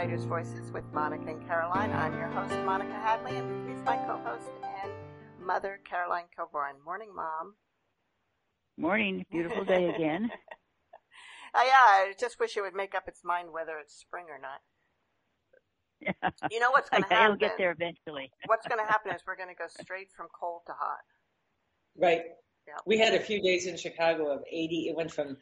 Writers Voices with Monica and Caroline. I'm your host, Monica Hadley, and with me is my co-host and mother, Caroline Kilbourne. Morning, Mom. Morning. Beautiful day again. uh, yeah, I just wish it would make up its mind whether it's spring or not. You know what's going to happen? I'll get there eventually. what's going to happen is we're going to go straight from cold to hot. Right. Yeah. We had a few days in Chicago of 80. It went from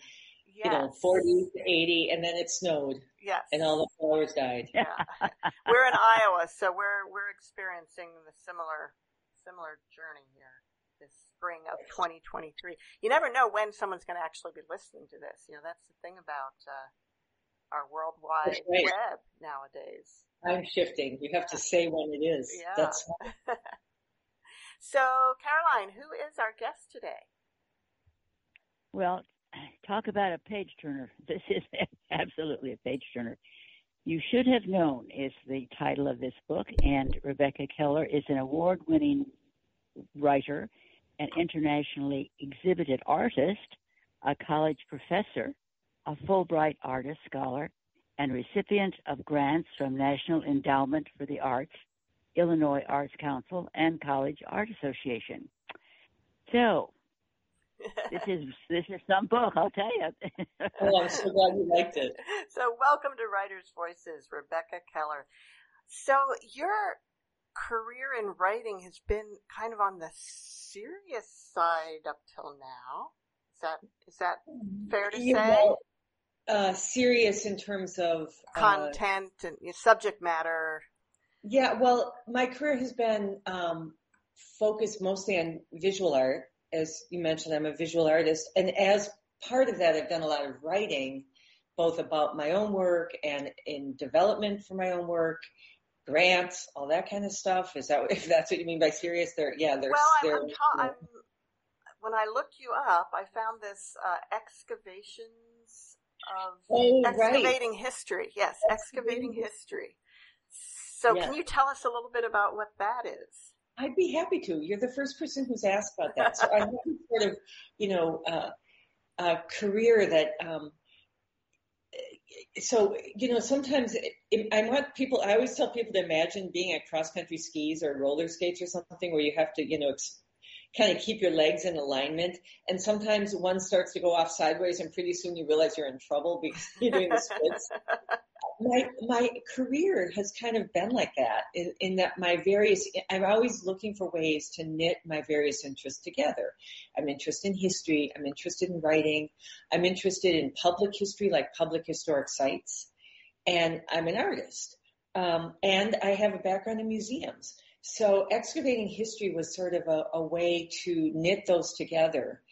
yes. you know 40 to 80, and then it snowed. Yes. And all the flowers died. Yeah. we're in Iowa, so we're we're experiencing the similar similar journey here this spring of 2023. You never know when someone's going to actually be listening to this. You know, that's the thing about uh, our worldwide right. web nowadays. I'm shifting. You have to say when it is. Yeah. That's so, Caroline, who is our guest today? Well, talk about a page turner. This is absolutely a page turner. You Should Have Known is the title of this book, and Rebecca Keller is an award winning writer, an internationally exhibited artist, a college professor, a Fulbright artist scholar, and recipient of grants from National Endowment for the Arts, Illinois Arts Council, and College Art Association. So, this is this is some book, I'll tell you. oh, I'm so glad you liked it. So, welcome to Writers Voices, Rebecca Keller. So, your career in writing has been kind of on the serious side up till now. Is that is that fair to yeah, say? Well, uh, serious in terms of uh, content uh, and subject matter. Yeah, well, my career has been um, focused mostly on visual art. As you mentioned, I'm a visual artist, and as part of that, I've done a lot of writing, both about my own work and in development for my own work, grants, all that kind of stuff. Is that if that's what you mean by serious? There, yeah, there's. Well, I'm, I'm, ta- I'm, when I looked you up, I found this uh, excavations of oh, excavating right. history. Yes, excavating history. So, can you tell us a little bit about what that is? I'd be happy to. You're the first person who's asked about that. So I have sort of, you know, uh, a career that. Um, so you know, sometimes it, I want people. I always tell people to imagine being at cross country skis or roller skates or something where you have to, you know, kind of keep your legs in alignment. And sometimes one starts to go off sideways, and pretty soon you realize you're in trouble because you're doing the splits my my career has kind of been like that in, in, that my various I'm always looking for ways to knit my various interests together. I'm interested in history, I'm interested in writing, I'm interested in public history like public historic sites, and I'm an artist. Um, and I have a background in museums. So excavating history was sort of a, a way to knit those together.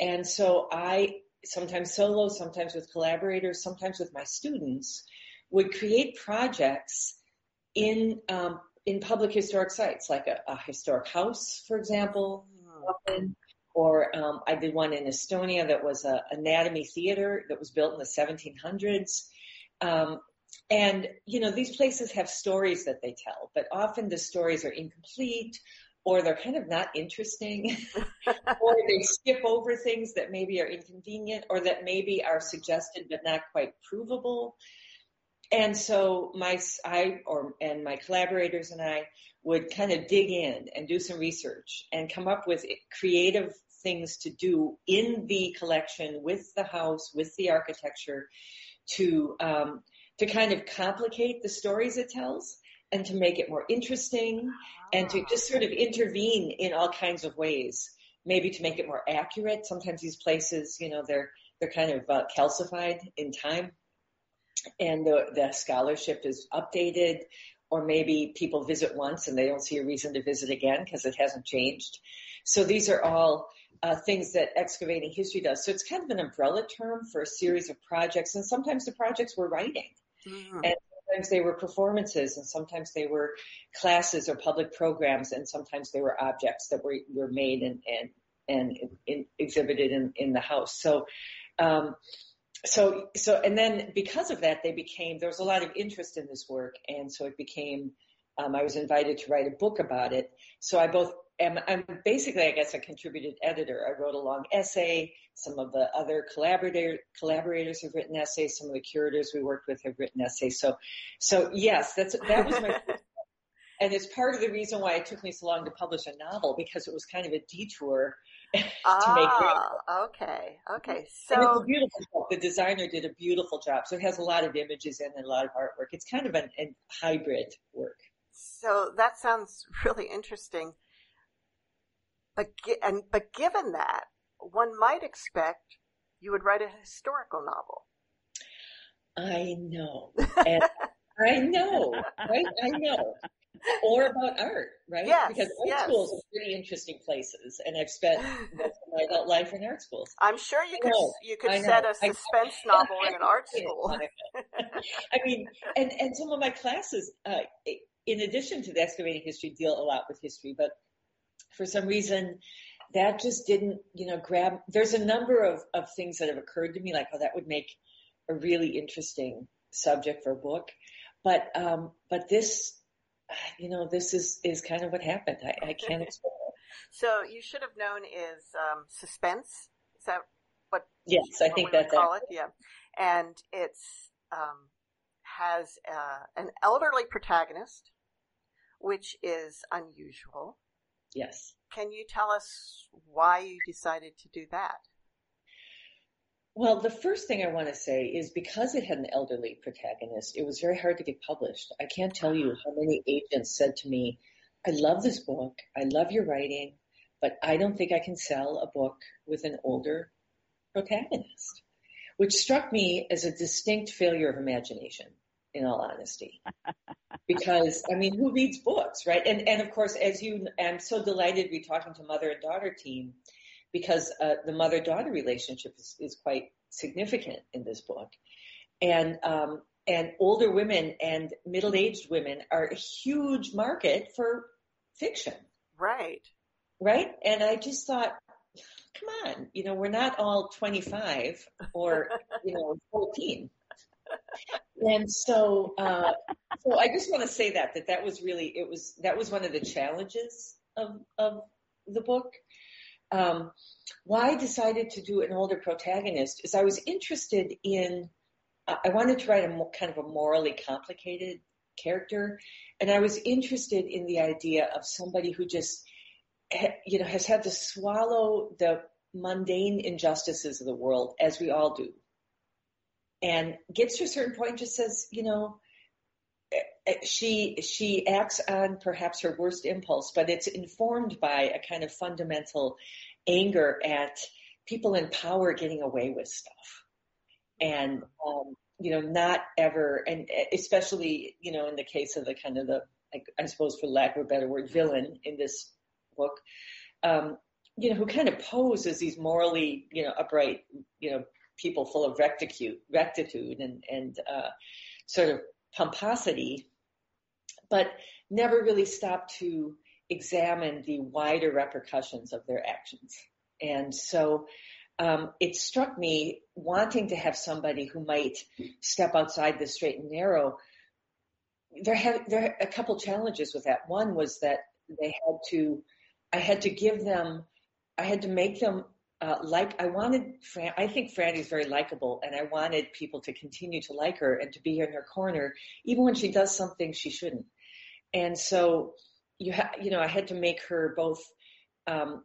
And so I sometimes solo, sometimes with collaborators, sometimes with my students would create projects in um, in public historic sites, like a, a historic house, for example, or um, I did one in Estonia that was an anatomy theater that was built in the 1700s. Um, and you know these places have stories that they tell, but often the stories are incomplete, or they're kind of not interesting, or they skip over things that maybe are inconvenient, or that maybe are suggested but not quite provable. And so my, I, or, and my collaborators and I would kind of dig in and do some research and come up with creative things to do in the collection with the house, with the architecture to, um, to kind of complicate the stories it tells and to make it more interesting and to just sort of intervene in all kinds of ways. Maybe to make it more accurate. Sometimes these places, you know, they're, they're kind of uh, calcified in time and the, the scholarship is updated or maybe people visit once and they don't see a reason to visit again because it hasn't changed. So these are all uh, things that excavating history does. So it's kind of an umbrella term for a series of projects, and sometimes the projects were writing, mm-hmm. and sometimes they were performances, and sometimes they were classes or public programs, and sometimes they were objects that were were made and and and in, exhibited in in the house. So. Um, so so and then because of that they became there was a lot of interest in this work and so it became um, I was invited to write a book about it. So I both am, I'm basically, I guess, a contributed editor. I wrote a long essay. Some of the other collaborator, collaborators have written essays. Some of the curators we worked with have written essays. So, so yes, that's, that was my and it's part of the reason why it took me so long to publish a novel because it was kind of a detour to ah. Okay, okay. So and it's a beautiful book. The designer did a beautiful job. So it has a lot of images in and a lot of artwork. It's kind of an, a hybrid work. So that sounds really interesting. But and but given that, one might expect you would write a historical novel. I know. And I know, right? I know or about art, right? Yes, because art yes. schools are pretty interesting places, and I've spent most of my adult life in art schools. I'm sure you I could know, you could set a suspense novel in an art school. I mean, and and some of my classes, uh, in addition to the excavating history, deal a lot with history, but for some reason. That just didn't, you know, grab. There's a number of, of things that have occurred to me, like, oh, that would make a really interesting subject for a book. But, um, but this, you know, this is, is kind of what happened. I, I can't explain it. So you should have known is um, suspense. Is that what? Yes, I think that's call it. Yeah, and it's um, has uh, an elderly protagonist, which is unusual. Yes. Can you tell us why you decided to do that? Well, the first thing I want to say is because it had an elderly protagonist, it was very hard to get published. I can't tell you how many agents said to me, I love this book. I love your writing, but I don't think I can sell a book with an older protagonist, which struck me as a distinct failure of imagination, in all honesty. because, I mean, who reads books, right? And, and of course, as you, I'm so delighted to be talking to mother and daughter team because uh, the mother-daughter relationship is, is quite significant in this book. And, um, and older women and middle-aged women are a huge market for fiction, Right. right? And I just thought, come on, you know, we're not all 25 or, you know, 14. And so, uh, so I just want to say that, that that was really, it was, that was one of the challenges of, of the book. Um, why I decided to do an older protagonist is I was interested in, I wanted to write a kind of a morally complicated character, and I was interested in the idea of somebody who just, you know, has had to swallow the mundane injustices of the world, as we all do, and gets to a certain point and just says, you know, she she acts on perhaps her worst impulse, but it's informed by a kind of fundamental anger at people in power getting away with stuff, and um, you know, not ever, and especially you know, in the case of the kind of the, I, I suppose for lack of a better word, villain in this book, um, you know, who kind of pose as these morally, you know, upright, you know, people full of rectitude, rectitude and and uh, sort of pomposity, but never really stop to examine the wider repercussions of their actions. And so um, it struck me wanting to have somebody who might step outside the straight and narrow. There had there are a couple challenges with that. One was that they had to, I had to give them, I had to make them uh, like I wanted. Fran, I think Frannie's very likable, and I wanted people to continue to like her and to be in her corner, even when she does something she shouldn't. And so you ha- you know, I had to make her both. Um,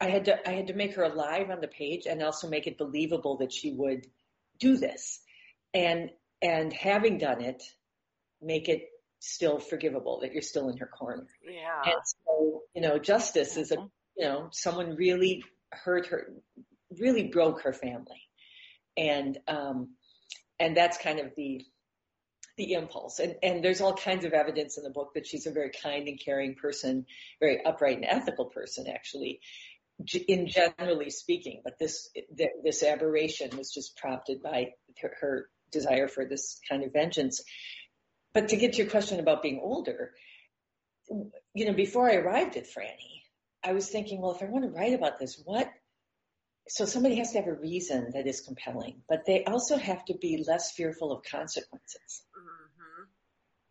I had to I had to make her alive on the page and also make it believable that she would do this, and and having done it, make it still forgivable that you're still in her corner. Yeah. And so you know, justice is a you know someone really hurt her, really broke her family, and um, and that's kind of the the impulse. And, and there's all kinds of evidence in the book that she's a very kind and caring person, very upright and ethical person, actually, in generally speaking. But this, this aberration was just prompted by her, desire for this kind of vengeance. But to get to your question about being older, you know, before I arrived at Frannie, I was thinking, well, if I want to write about this, what so somebody has to have a reason that is compelling, but they also have to be less fearful of consequences.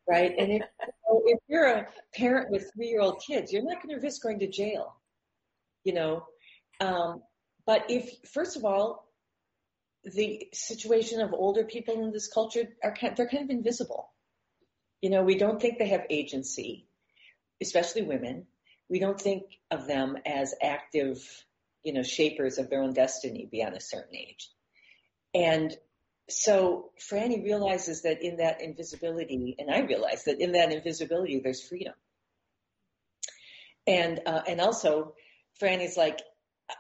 Right? And if, if you're a parent with three year old kids, you're not going to risk going to jail, you know. Um, but if, first of all, the situation of older people in this culture are kind, they're kind of invisible. You know, we don't think they have agency, especially women. We don't think of them as active, you know, shapers of their own destiny beyond a certain age. And so Frannie realizes that in that invisibility, and I realize that in that invisibility, there's freedom. And, uh, and also Frannie's like,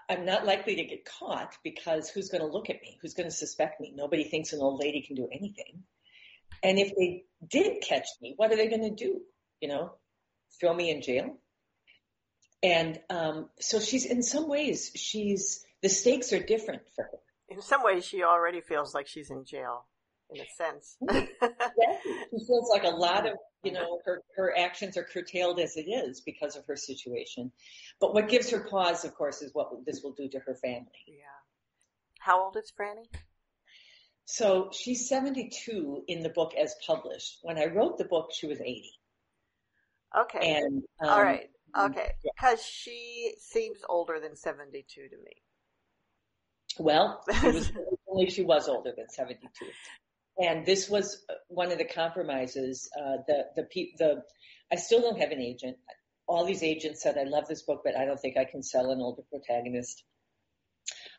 I'm not likely to get caught because who's going to look at me? Who's going to suspect me? Nobody thinks an old lady can do anything. And if they did catch me, what are they going to do? You know, throw me in jail? And um, so she's, in some ways, she's, the stakes are different for her in some ways, she already feels like she's in jail, in a sense. yeah, she feels like a lot of, you know, her, her actions are curtailed as it is because of her situation. But what gives her pause, of course, is what this will do to her family. Yeah. How old is Frannie? So she's 72 in the book as published. When I wrote the book, she was 80. Okay. And um, all right. Okay. Because yeah. she seems older than 72 to me. Well, she was, she was older than 72. And this was one of the compromises. Uh, the, the, the, I still don't have an agent. All these agents said, I love this book, but I don't think I can sell an older protagonist.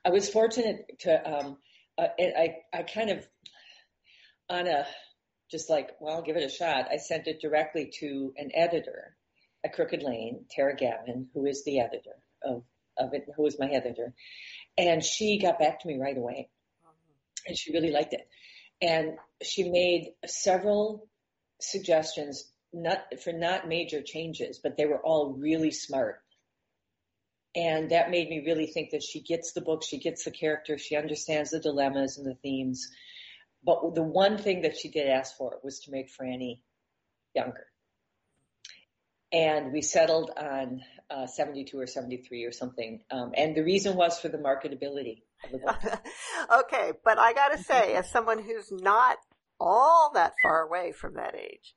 I was fortunate to, um, uh, I, I kind of, on a, just like, well, I'll give it a shot. I sent it directly to an editor at Crooked Lane, Tara Gavin, who is the editor of, of it, who is my editor. And she got back to me right away. Mm-hmm. And she really liked it. And she made several suggestions, not for not major changes, but they were all really smart. And that made me really think that she gets the book, she gets the character, she understands the dilemmas and the themes. But the one thing that she did ask for was to make Frannie younger. And we settled on uh, 72 or 73 or something. Um, and the reason was for the marketability of the book. okay, but I got to say, as someone who's not all that far away from that age,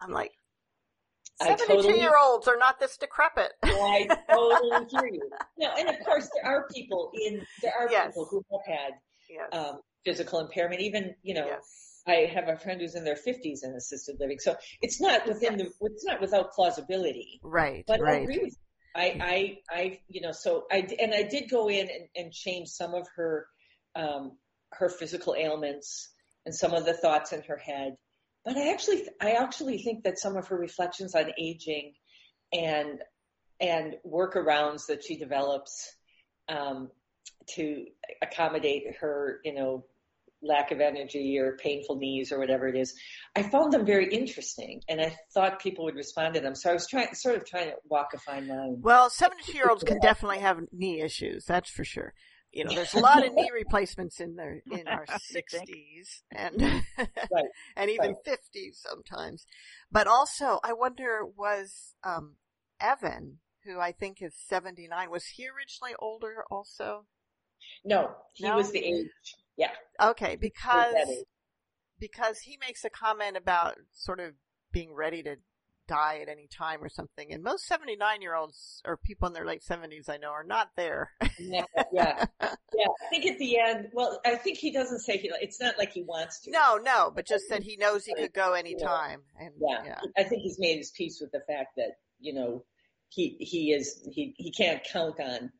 I'm like, 72 totally, year olds are not this decrepit. I totally hear you. No, and of course there are people in, there are yes. people who have had yes. um, physical impairment, even, you know, yes. I have a friend who's in their 50s in assisted living. So it's not within the, it's not without plausibility. Right. But right. I agree with you. I, I, I, you know, so I, and I did go in and, and change some of her, um, her physical ailments and some of the thoughts in her head. But I actually, I actually think that some of her reflections on aging and, and workarounds that she develops, um, to accommodate her, you know, lack of energy or painful knees or whatever it is. I found them very interesting and I thought people would respond to them. So I was trying, sort of trying to walk a fine line. Well, 72 year olds can definitely have knee issues. That's for sure. You know, there's a lot of knee replacements in their, in our 60s and, right. and even right. 50s sometimes. But also, I wonder, was, um, Evan, who I think is 79, was he originally older also? No, he no? was the age. Yeah. Okay, because because he makes a comment about sort of being ready to die at any time or something. And most 79 year olds or people in their late 70s I know are not there. yeah, yeah. Yeah. I think at the end, well, I think he doesn't say he, it's not like he wants to. No, no, but just that he knows he could go anytime. And yeah. yeah. I think he's made his peace with the fact that, you know, he, he is, he, he can't count on,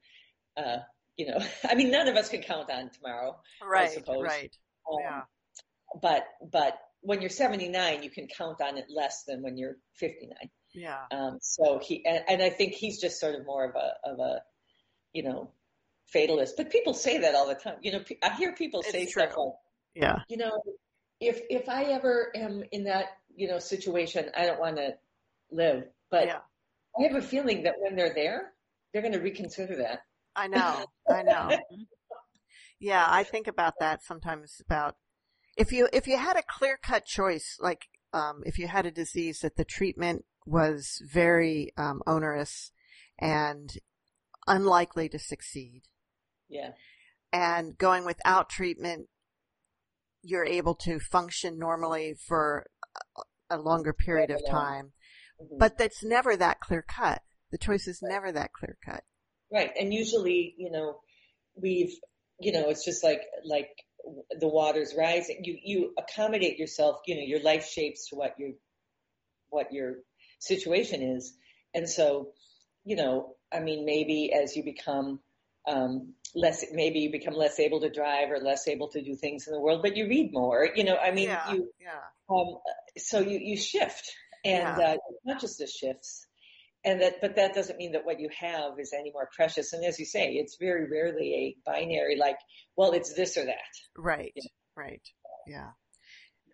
uh, you know, I mean, none of us can count on tomorrow. Right. I suppose. Right. Um, yeah. But, but when you're 79, you can count on it less than when you're 59. Yeah. Um, so he, and, and I think he's just sort of more of a, of a, you know, fatalist, but people say that all the time. You know, I hear people say it's stuff true. like, yeah, you know, if, if I ever am in that, you know, situation, I don't want to live, but yeah. I have a feeling that when they're there, they're going to reconsider that. I know. I know. yeah, I think about that sometimes about if you if you had a clear cut choice, like um, if you had a disease that the treatment was very um, onerous and unlikely to succeed. Yeah. And going without treatment, you're able to function normally for a longer period of time. Mm-hmm. But that's never that clear cut. The choice is never that clear cut. Right. And usually, you know, we've, you know, it's just like, like the water's rising. You, you accommodate yourself, you know, your life shapes to what your, what your situation is. And so, you know, I mean, maybe as you become, um, less, maybe you become less able to drive or less able to do things in the world, but you read more, you know, I mean, yeah, you, yeah. Um, so you, you shift and, yeah. uh, consciousness shifts and that, but that doesn't mean that what you have is any more precious. And as you say, it's very rarely a binary, like, well, it's this or that. Right. Yeah. Right. Yeah.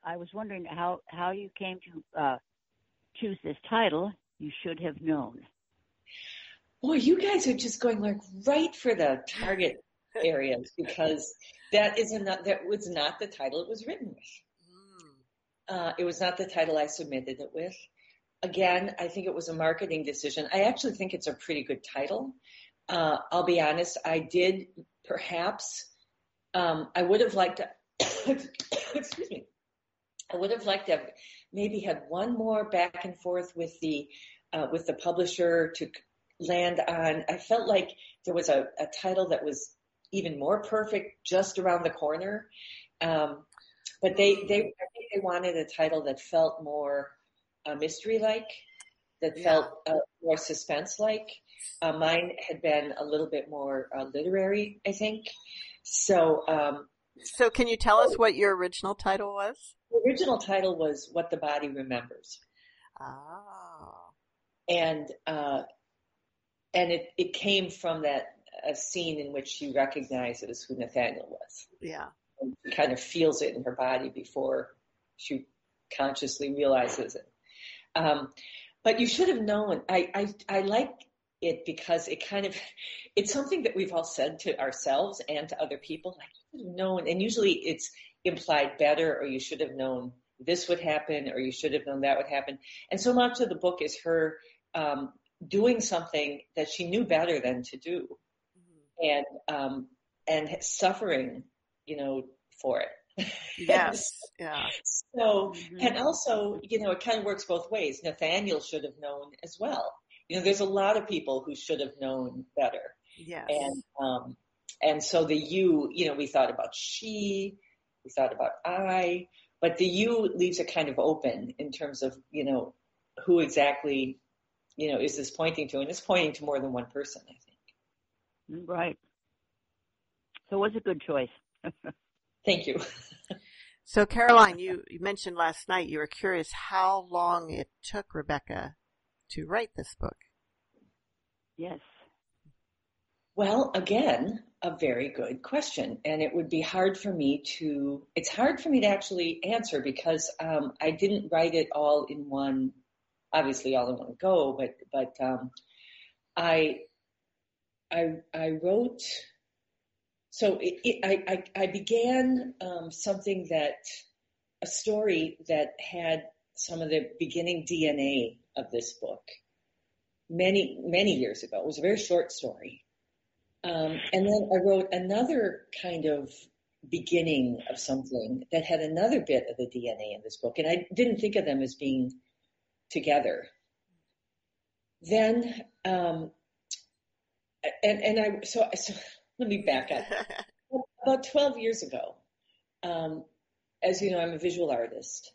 I was wondering how, how you came to, uh, choose this title. You should have known. Boy, you guys are just going like right for the target areas because that is not, that was not the title it was written with. Mm. Uh, it was not the title I submitted it with again, I think it was a marketing decision. I actually think it's a pretty good title. Uh, I'll be honest, I did perhaps, um, I would have liked to, excuse me, I would have liked to have maybe had one more back and forth with the, uh, with the publisher to land on. I felt like there was a, a title that was even more perfect just around the corner. Um, but they, they, I think they wanted a title that felt more, uh, mystery like, that yeah. felt uh, more suspense like. Uh, mine had been a little bit more uh, literary, I think. So, um, so can you tell us what your original title was? The original title was "What the Body Remembers." Oh. And uh, and it it came from that a scene in which she recognizes who Nathaniel was. Yeah. And kind of feels it in her body before she consciously realizes it. Um, but you should have known. I, I, I like it because it kind of, it's something that we've all said to ourselves and to other people. Like you should have known, and usually it's implied better, or you should have known this would happen, or you should have known that would happen. And so much of the book is her um, doing something that she knew better than to do, mm-hmm. and um, and suffering, you know, for it. Yes. Yeah. so, mm-hmm. and also, you know, it kind of works both ways. Nathaniel should have known as well. You know, there's a lot of people who should have known better. Yes. And, um, and so the you, you know, we thought about she, we thought about I, but the you leaves it kind of open in terms of, you know, who exactly, you know, is this pointing to? And it's pointing to more than one person, I think. Right. So it was a good choice. Thank you. so Caroline, you, you mentioned last night you were curious how long it took Rebecca to write this book. Yes. Well, again, a very good question. And it would be hard for me to, it's hard for me to actually answer because um, I didn't write it all in one, obviously all in one go, but, but um, I, I, I wrote so it, it, I, I, I, began um, something that a story that had some of the beginning DNA of this book many many years ago. It was a very short story, um, and then I wrote another kind of beginning of something that had another bit of the DNA in this book, and I didn't think of them as being together. Then, um, and and I so so let me back up. About 12 years ago, um, as you know, I'm a visual artist,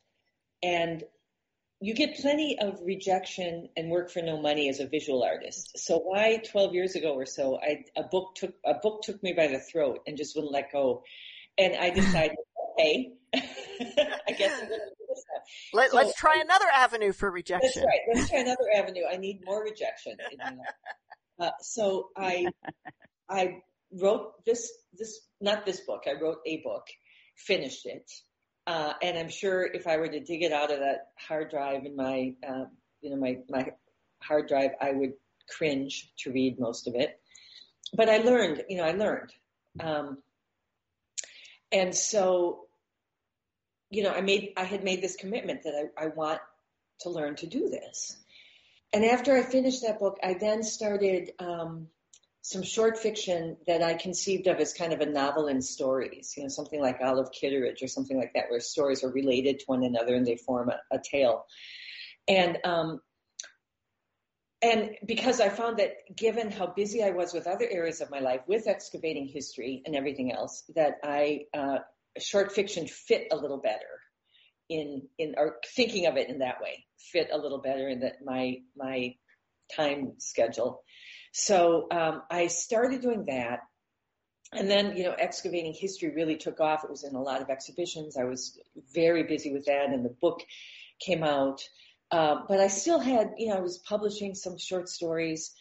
and you get plenty of rejection and work for no money as a visual artist. So why 12 years ago or so, I, a book took a book took me by the throat and just wouldn't let go, and I decided, okay, I guess I'm going to do this now. Let, so, let's try another avenue for rejection. That's right. Let's try another avenue. I need more rejection. Uh, so I I wrote this, this, not this book, I wrote a book, finished it. Uh, and I'm sure if I were to dig it out of that hard drive in my, uh, you know, my, my hard drive, I would cringe to read most of it. But I learned, you know, I learned. Um, and so, you know, I made, I had made this commitment that I, I want to learn to do this. And after I finished that book, I then started, um, some short fiction that I conceived of as kind of a novel in stories, you know, something like Olive Kitteridge or something like that, where stories are related to one another and they form a, a tale. And um, and because I found that given how busy I was with other areas of my life, with excavating history and everything else, that I uh, short fiction fit a little better in in or thinking of it in that way fit a little better in that my my time schedule. So um, I started doing that, and then you know excavating history really took off. It was in a lot of exhibitions. I was very busy with that, and the book came out. Uh, but I still had, you know, I was publishing some short stories.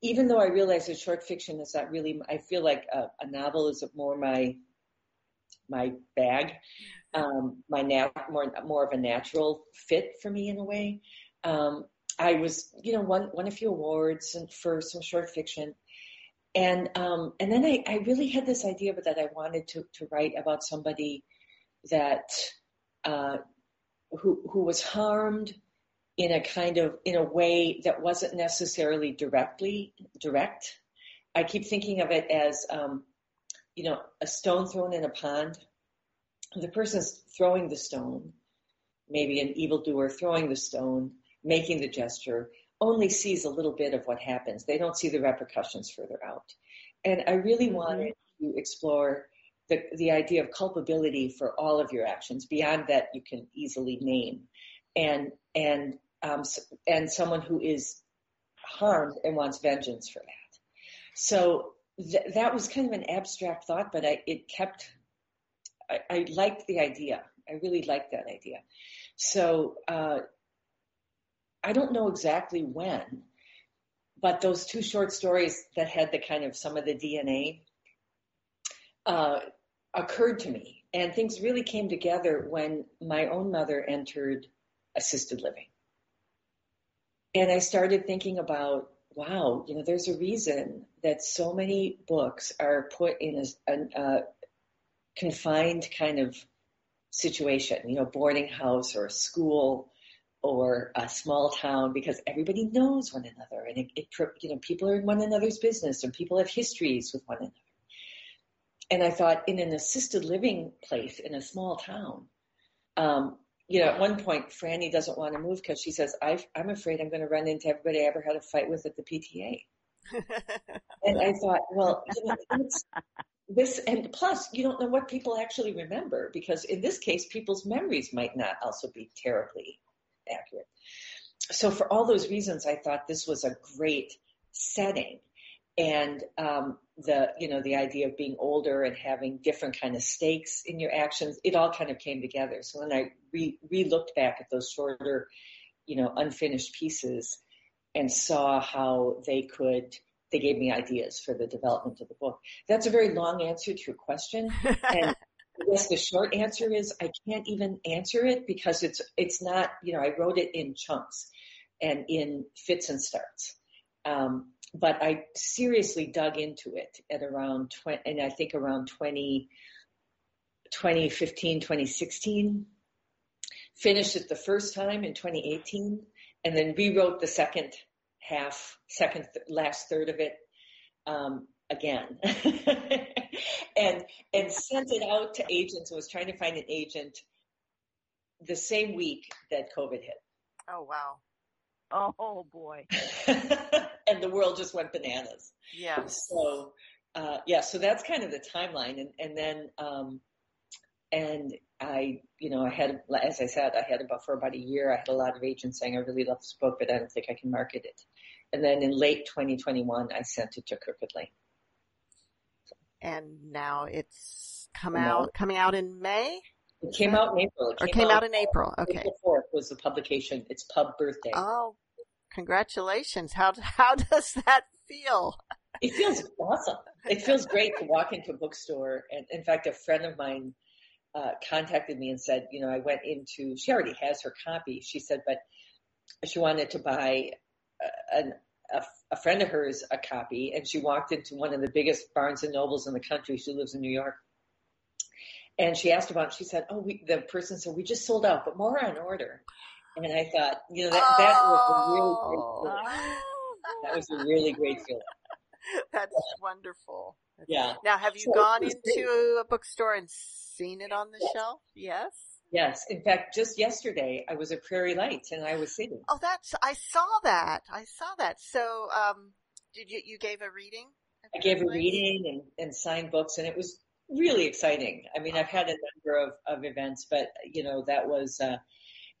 Even though I realized that short fiction is not really, I feel like a, a novel is more my my bag, um, my nat- more more of a natural fit for me in a way. Um, I was, you know, won won a few awards and for some short fiction, and um, and then I, I really had this idea, that I wanted to to write about somebody that uh, who who was harmed in a kind of in a way that wasn't necessarily directly direct. I keep thinking of it as um, you know a stone thrown in a pond. The person's throwing the stone, maybe an evildoer throwing the stone, making the gesture, only sees a little bit of what happens. They don't see the repercussions further out. And I really mm-hmm. wanted to explore the, the idea of culpability for all of your actions beyond that you can easily name and and um, and someone who is harmed and wants vengeance for that so th- that was kind of an abstract thought but I, it kept I, I liked the idea I really liked that idea so uh, I don't know exactly when but those two short stories that had the kind of some of the DNA uh, occurred to me. And things really came together when my own mother entered assisted living. And I started thinking about, wow, you know, there's a reason that so many books are put in a, a, a confined kind of situation, you know, boarding house or a school or a small town because everybody knows one another and it, it, you know people are in one another's business and people have histories with one another and I thought in an assisted living place in a small town, um, you know, at one point, Frannie doesn't want to move because she says, i am afraid I'm going to run into everybody I ever had a fight with at the PTA. and I thought, well, you know, this, and plus, you don't know what people actually remember because in this case, people's memories might not also be terribly accurate. So for all those reasons, I thought this was a great setting. And um, the you know the idea of being older and having different kind of stakes in your actions it all kind of came together. So when i re looked back at those shorter you know unfinished pieces and saw how they could they gave me ideas for the development of the book. That's a very long answer to your question. And yes the short answer is i can't even answer it because it's it's not you know i wrote it in chunks and in fits and starts um, but I seriously dug into it at around 20, and I think around 20, 2015, 2016. Finished it the first time in 2018 and then rewrote the second half, second, last third of it, um, again. and, and sent it out to agents. I was trying to find an agent the same week that COVID hit. Oh, wow. Oh boy. and the world just went bananas. Yeah. So, uh, yeah, so that's kind of the timeline. And, and then, um, and I, you know, I had, as I said, I had about for about a year, I had a lot of agents saying, I really love this book, but I don't think I can market it. And then in late 2021, I sent it to Crooked Lane. And now it's come out, coming out in May? It came out in April. It or came, out, out, in April. Okay. April 4th was the publication. It's pub birthday. Oh, congratulations. How, how does that feel? It feels awesome. It feels great to walk into a bookstore. And in fact, a friend of mine uh, contacted me and said, you know, I went into, she already has her copy. She said, but she wanted to buy an, a, a friend of hers a copy. And she walked into one of the biggest Barnes and Nobles in the country. She lives in New York and she asked about it. She said, "Oh, we, the person said we just sold out, but more on order." And I thought, you know, that, that was a really great oh. feeling. That was a really great feeling. That's wonderful. Yeah. Now, have you So- gone into a bookstore and seen it on the Yes. shelf? Yes. Yes. In fact, just yesterday I was at Prairie Lights and I was City. Oh, that's I saw that. I saw that. So, um, did you you gave a reading? I gave a reading and, and signed books and it was really exciting. I mean, I've had a number of, of events, but you know, that was, uh,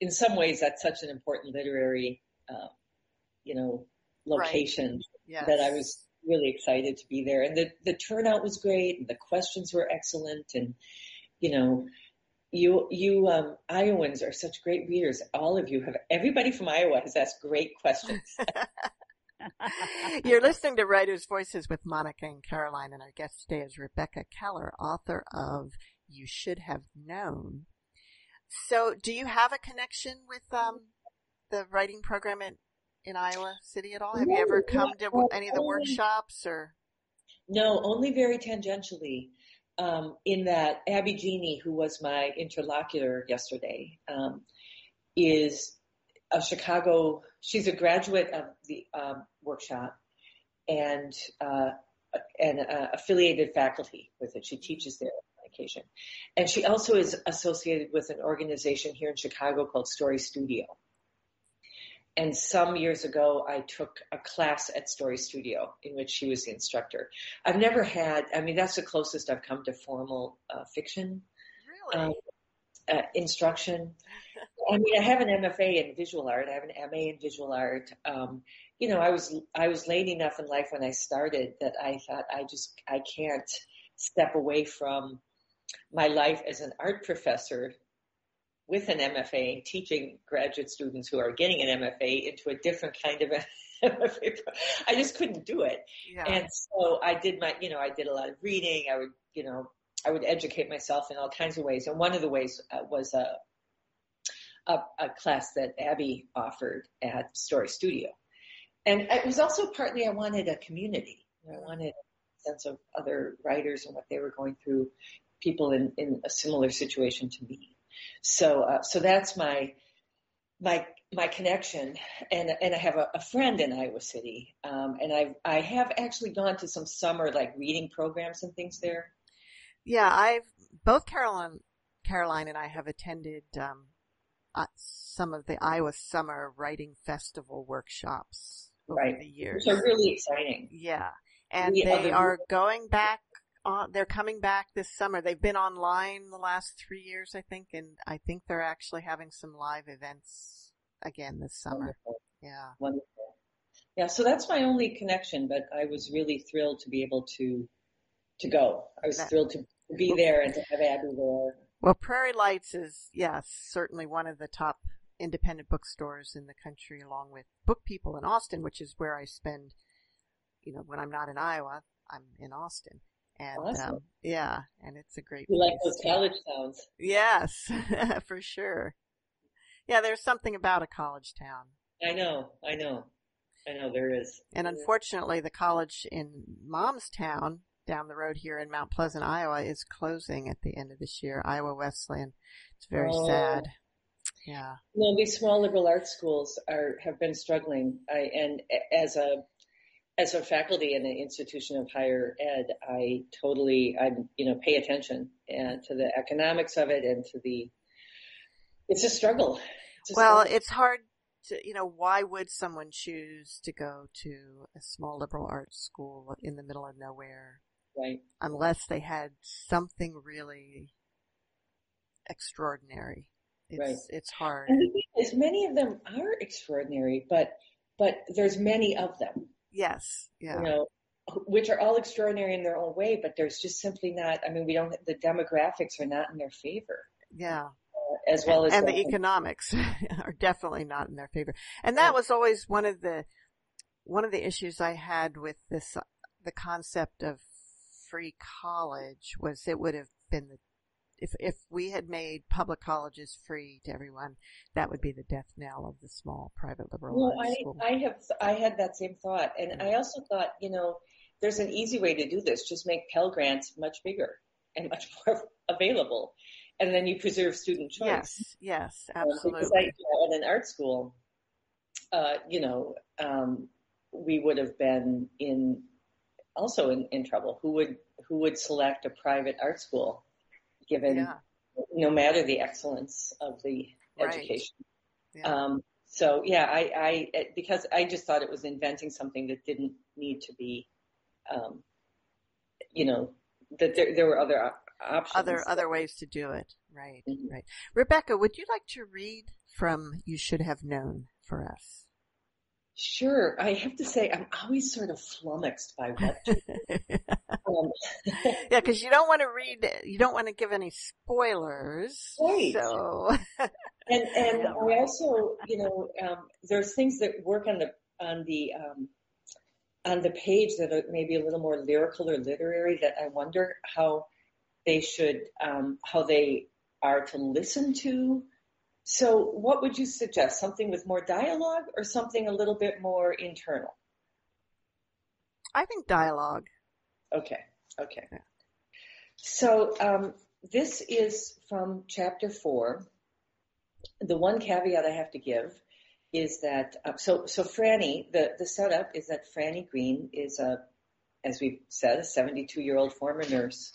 in some ways that's such an important literary, uh, you know, Right. location Yes. that I was really excited to be there. And the, the turnout was great and the questions were excellent. And, you know, you, you, um, Iowans are such great readers. All of you have, everybody from Iowa has asked great questions. You're listening to Writers' Voices with Monica and Caroline, and our guest today is Rebecca Keller, author of You Should Have Known. So, do you have a connection with um, the writing program in, in Iowa City at all? Have you ever come to any of the workshops or? No, only very tangentially. Um, in that Abby Geni, who was my interlocutor yesterday, um, is a Chicago. She's a graduate of the um, workshop and uh, and uh, affiliated faculty with it. She teaches there on occasion, and she also is associated with an organization here in Chicago called Story Studio. And some years ago, I took a class at Story Studio in which she was the instructor. I've never had, I mean, that's the closest I've come to formal uh, fiction Really? um, uh, instruction. I mean, I have an MFA in visual art. I have an MA in visual art. Um, you know, I was I was late enough in life when I started that I thought I just I can't step away from my life as an art professor with an MFA, and teaching graduate students who are getting an MFA into a different kind of a MFA. I just couldn't do it. yeah. And so I did my, you know, I did a lot of reading. I would, you know, I would educate myself in all kinds of ways. And one of the ways uh, was a, a, a class that Abby offered at Story Studio. And it was also partly I wanted a community. I wanted a sense of other writers and what they were going through, people in, in a similar situation to me. So, uh, so that's my, my my connection and and I have a, a friend in Iowa City um, and I I have actually gone to some summer like reading programs and things there. Yeah, I've both Caroline, Caroline and I have attended um, uh, some of the Iowa Summer Writing Festival workshops over Right. the years. which are really exciting. Yeah, and The they are going back. On, they're coming back this summer. They've been online the last three years, I think, and I think they're actually having some live events again this summer. Wonderful, Yeah. wonderful. Yeah, so that's my only connection, but I was really thrilled to be able to to go. I was That- thrilled to be there and to have Abby there. Well, Prairie Lights is, yes, certainly one of the top independent bookstores in the country, along with Book People in Austin, which is where I spend, you know, when I'm not in Iowa, I'm in Austin. And, Awesome. um, yeah, and it's a great You like those college towns? Yes, for sure. Yeah, there's something about a college town. I know, I know, I know there is. And unfortunately, the college in Mom's town down the road here in Mount Pleasant, Iowa is closing at the end of this year, Iowa Wesleyan. It's very Oh. sad. Yeah. No, these small liberal arts schools are have been struggling. I, and as a as a faculty in an institution of higher ed, I totally I you know pay attention and to the economics of it and to the it's a struggle. It's a Well, struggle. it's hard to, you know, why would someone choose to go to a small liberal arts school in the middle of nowhere right. unless they had something really extraordinary? It's, Right. it's hard. And is, many of them are extraordinary, but but there's many of them, Yes. Yeah. you know, which are all extraordinary in their own way. But there's just simply not. I mean, we don't. The demographics are not in their favor, Yeah. uh, as well as and the economics are definitely not in their favor. And that was always one of the one of the issues I had with this the concept of free college was it would have been the if if we had made public colleges free to everyone, that would be the death knell of the small private liberal Well, arts I, school. I have, I had that same thought. And I also thought, you know, there's an easy way to do this. Just make Pell Grants much bigger and much more available. And then you preserve student choice. yes, yes, Um, Because I, absolutely. you know, at an art school, uh, you know, um, we would have been in also in, in trouble. Who would who would select a private art school, given yeah. no matter the excellence of the right. education? Yeah. Um, so yeah, I, I because I just thought it was inventing something that didn't need to be, um, you know, that there there were other options. Other other ways to do it. Right. Mm-hmm. Right. Rebecca, would you like to read from "You Should Have Known" for us? Sure. I have to say, I'm always sort of flummoxed by what. um, yeah, because you don't want to read, you don't want to give any spoilers. Right. So. and and I also, you know, um, there's things that work on the on the um, on the page that are maybe a little more lyrical or literary that I wonder how they should, um, how they are to listen to so what would you suggest? Something with more dialogue or something a little bit more internal? I think dialogue. Okay. Okay. Yeah. So um, this is from chapter four. The one caveat I have to give is that uh, so so Frannie the the setup is that Frannie Green is a as we've said a 72 year old former nurse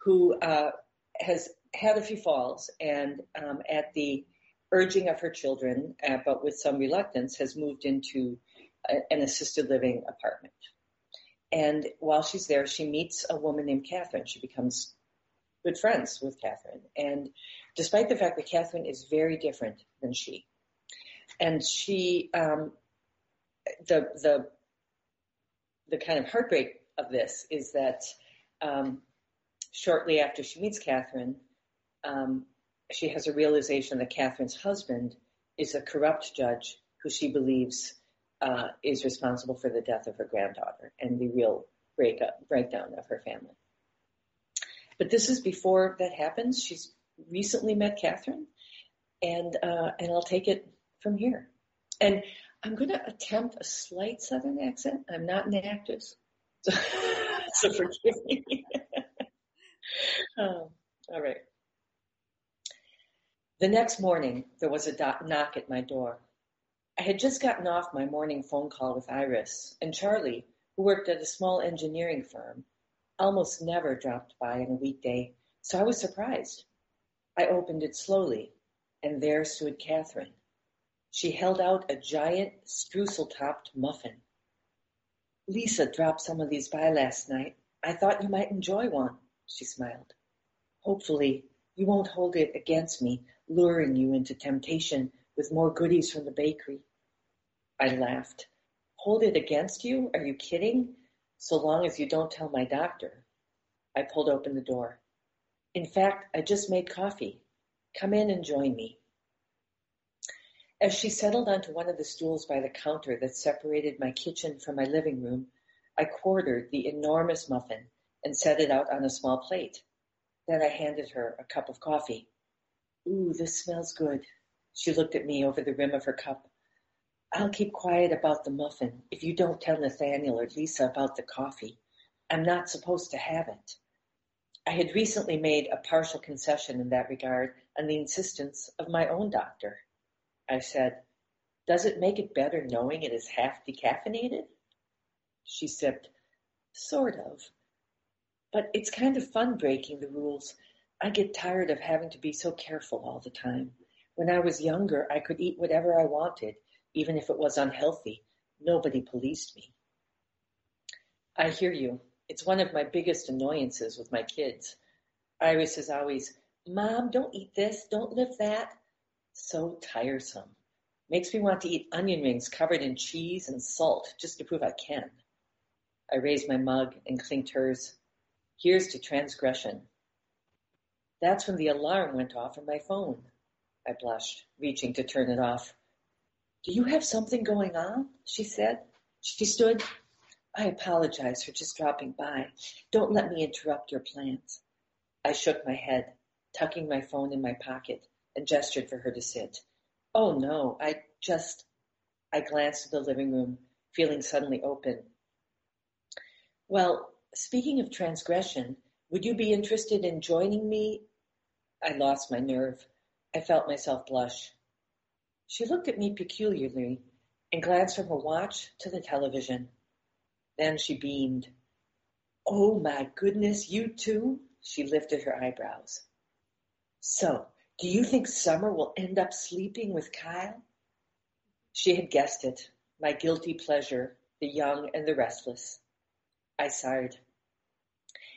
who uh, has had a few falls and um, at the urging of her children, uh, but with some reluctance, has moved into a, an assisted living apartment. And while she's there, she meets a woman named Catherine. She becomes good friends with Catherine. And despite the fact that Catherine is very different than she, and she, um, the the the kind of heartbreak of this is that um, shortly after she meets Catherine, um, she has a realization that Catherine's husband is a corrupt judge who she believes uh, is responsible for the death of her granddaughter and the real breakup, breakdown of her family. But this is before that happens. She's recently met Catherine, and uh, and I'll take it from here. And I'm going to attempt a slight Southern accent. I'm not an actress, so, so forgive me. um, all right. The next morning, there was a knock at my door. I had just gotten off my morning phone call with Iris, and Charlie, who worked at a small engineering firm, almost never dropped by on a weekday, so I was surprised. I opened it slowly, and there stood Catherine. She held out a giant streusel-topped muffin. Lisa dropped some of these by last night. I thought you might enjoy one, she smiled. Hopefully, you won't hold it against me luring you into temptation with more goodies from the bakery. I laughed. Hold it against you? Are you kidding? So long as you don't tell my doctor. I pulled open the door. In fact, I just made coffee. Come in and join me. As she settled onto one of the stools by the counter that separated my kitchen from my living room, I quartered the enormous muffin and set it out on a small plate. Then I handed her a cup of coffee. Ooh, this smells good. She looked at me over the rim of her cup. I'll keep quiet about the muffin if you don't tell Nathaniel or Lisa about the coffee. I'm not supposed to have it. I had recently made a partial concession in that regard on the insistence of my own doctor. I said, Does it make it better knowing it is half decaffeinated? She sipped, Sort of. But it's kind of fun breaking the rules. I get tired of having to be so careful all the time. When I was younger, I could eat whatever I wanted, even if it was unhealthy. Nobody policed me. I hear you. It's one of my biggest annoyances with my kids. Iris is always, Mom, don't eat this, don't lift that. So tiresome. Makes me want to eat onion rings covered in cheese and salt just to prove I can. I raised my mug and clinked hers. Here's to transgression. That's when the alarm went off on my phone. I blushed, reaching to turn it off. Do you have something going on? she said. She stood. I apologize for just dropping by. Don't let me interrupt your plans. I shook my head, tucking my phone in my pocket, and gestured for her to sit. Oh no, I just. I glanced at the living room, feeling suddenly open. Well, speaking of transgression, would you be interested in joining me? I lost my nerve. I felt myself blush. She looked at me peculiarly and glanced from her watch to the television. Then she beamed. Oh my goodness, you too? She lifted her eyebrows. So, do you think Summer will end up sleeping with Kyle? She had guessed it, my guilty pleasure, the young and the restless. I sighed.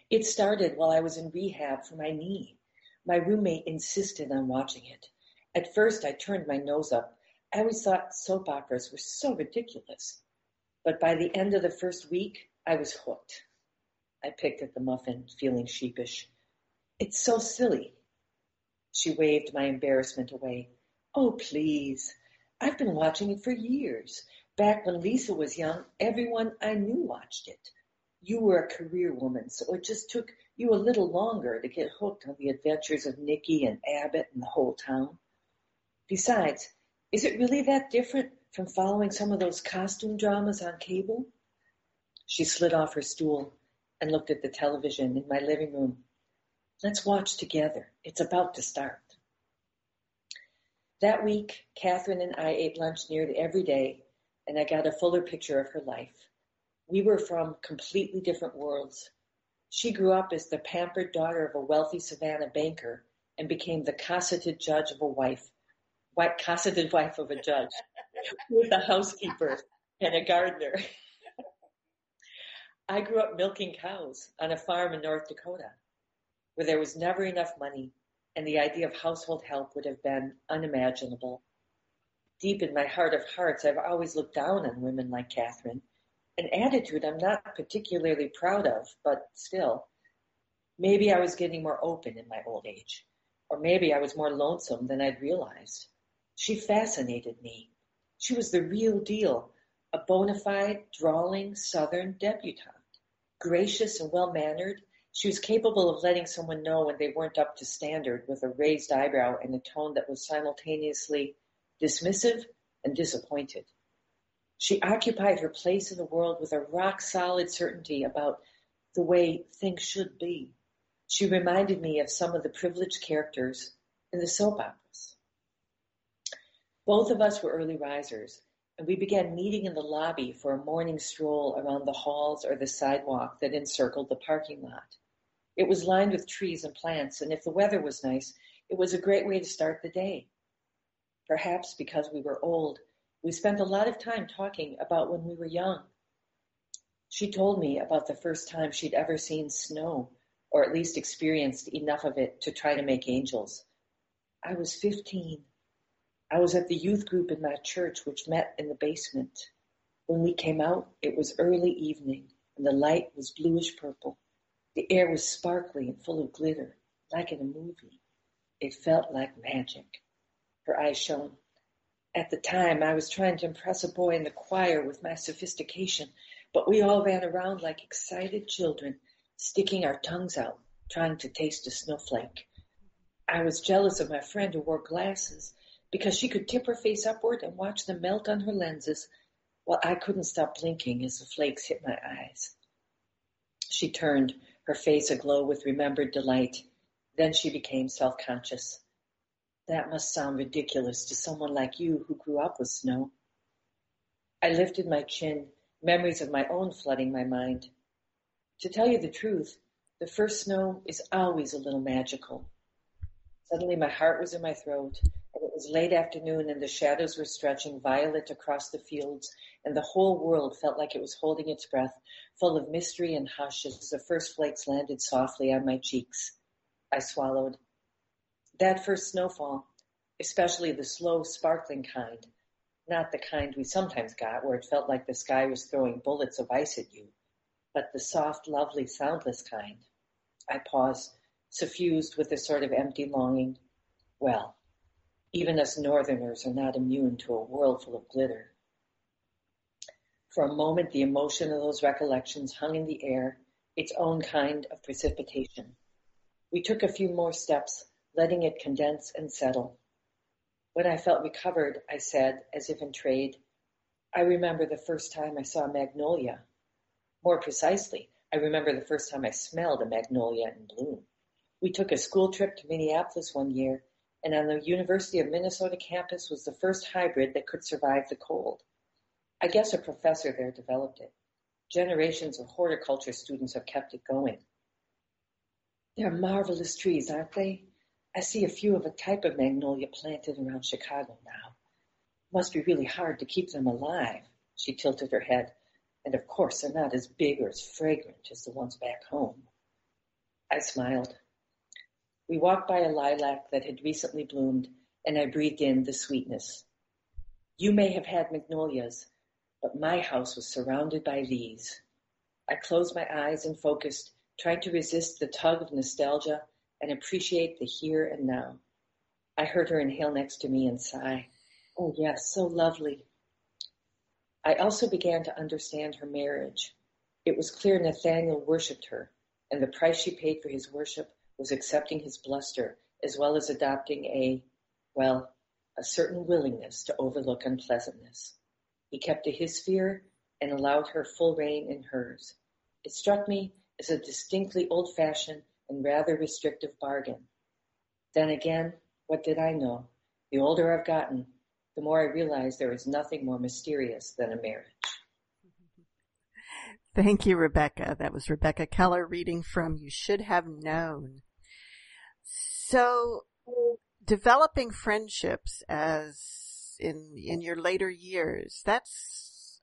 It started while I was in rehab for my knee. My roommate insisted on watching it. At first, I turned my nose up. I always thought soap operas were so ridiculous. But by the end of the first week, I was hooked. I picked at the muffin, feeling sheepish. It's so silly. She waved my embarrassment away. Oh, please. I've been watching it for years. Back when Lisa was young, everyone I knew watched it. You were a career woman, so it just took you a little longer to get hooked on the adventures of Nikki and Abbott and the whole town. Besides, is it really that different from following some of those costume dramas on cable? She slid off her stool and looked at the television in my living room. Let's watch together. It's about to start. That week, Catherine and I ate lunch nearly every day, and I got a fuller picture of her life. We were from completely different worlds. She grew up as the pampered daughter of a wealthy Savannah banker and became the cosseted judge of a wife, white cosseted wife of a judge, with a housekeeper and a gardener. I grew up milking cows on a farm in North Dakota, where there was never enough money, and the idea of household help would have been unimaginable. Deep in my heart of hearts, I've always looked down on women like Catherine an attitude I'm not particularly proud of, but still. Maybe I was getting more open in my old age, or maybe I was more lonesome than I'd realized. She fascinated me. She was the real deal, a bona fide, drawling Southern debutante. Gracious and well mannered, she was capable of letting someone know when they weren't up to standard with a raised eyebrow and a tone that was simultaneously dismissive and disappointed. She occupied her place in the world with a rock solid certainty about the way things should be. She reminded me of some of the privileged characters in the soap operas. Both of us were early risers, and we began meeting in the lobby for a morning stroll around the halls or the sidewalk that encircled the parking lot. It was lined with trees and plants, and if the weather was nice, it was a great way to start the day. Perhaps because we were old, we spent a lot of time talking about when we were young. She told me about the first time she'd ever seen snow, or at least experienced enough of it to try to make angels. I was 15. I was at the youth group in my church, which met in the basement. When we came out, it was early evening, and the light was bluish purple. The air was sparkly and full of glitter, like in a movie. It felt like magic. Her eyes shone. At the time, I was trying to impress a boy in the choir with my sophistication, but we all ran around like excited children, sticking our tongues out, trying to taste a snowflake. I was jealous of my friend who wore glasses because she could tip her face upward and watch them melt on her lenses while I couldn't stop blinking as the flakes hit my eyes. She turned, her face aglow with remembered delight. Then she became self-conscious. That must sound ridiculous to someone like you who grew up with snow. I lifted my chin, memories of my own flooding my mind. To tell you the truth, the first snow is always a little magical. Suddenly my heart was in my throat, and it was late afternoon and the shadows were stretching violet across the fields, and the whole world felt like it was holding its breath, full of mystery and hush as the first flakes landed softly on my cheeks. I swallowed. That first snowfall, especially the slow, sparkling kind, not the kind we sometimes got where it felt like the sky was throwing bullets of ice at you, but the soft, lovely, soundless kind. I paused, suffused with a sort of empty longing. Well, even us northerners are not immune to a world full of glitter. For a moment, the emotion of those recollections hung in the air, its own kind of precipitation. We took a few more steps, letting it condense and settle. When I felt recovered, I said, as if in trade, I remember the first time I saw a magnolia. More precisely, I remember the first time I smelled a magnolia in bloom. We took a school trip to Minneapolis one year, and on the University of Minnesota campus was the first hybrid that could survive the cold. I guess a professor there developed it. Generations of horticulture students have kept it going. They're marvelous trees, aren't they? I see a few of a type of magnolia planted around Chicago now. Must be really hard to keep them alive. She tilted her head. And of course, they're not as big or as fragrant as the ones back home. I smiled. We walked by a lilac that had recently bloomed, and I breathed in the sweetness. You may have had magnolias, but my house was surrounded by these. I closed my eyes and focused, trying to resist the tug of nostalgia and appreciate the here and now. I heard her inhale next to me and sigh. Oh yes, so lovely. I also began to understand her marriage. It was clear Nathaniel worshipped her, and the price she paid for his worship was accepting his bluster as well as adopting a, well, a certain willingness to overlook unpleasantness. He kept to his sphere and allowed her full reign in hers. It struck me as a distinctly old-fashioned and rather restrictive bargain. Then again, what did I know? The older I've gotten, the more I realize there is nothing more mysterious than a marriage. Thank you, Rebecca. That was Rebecca Keller reading from You Should Have Known. So, developing friendships as in in your later years, that's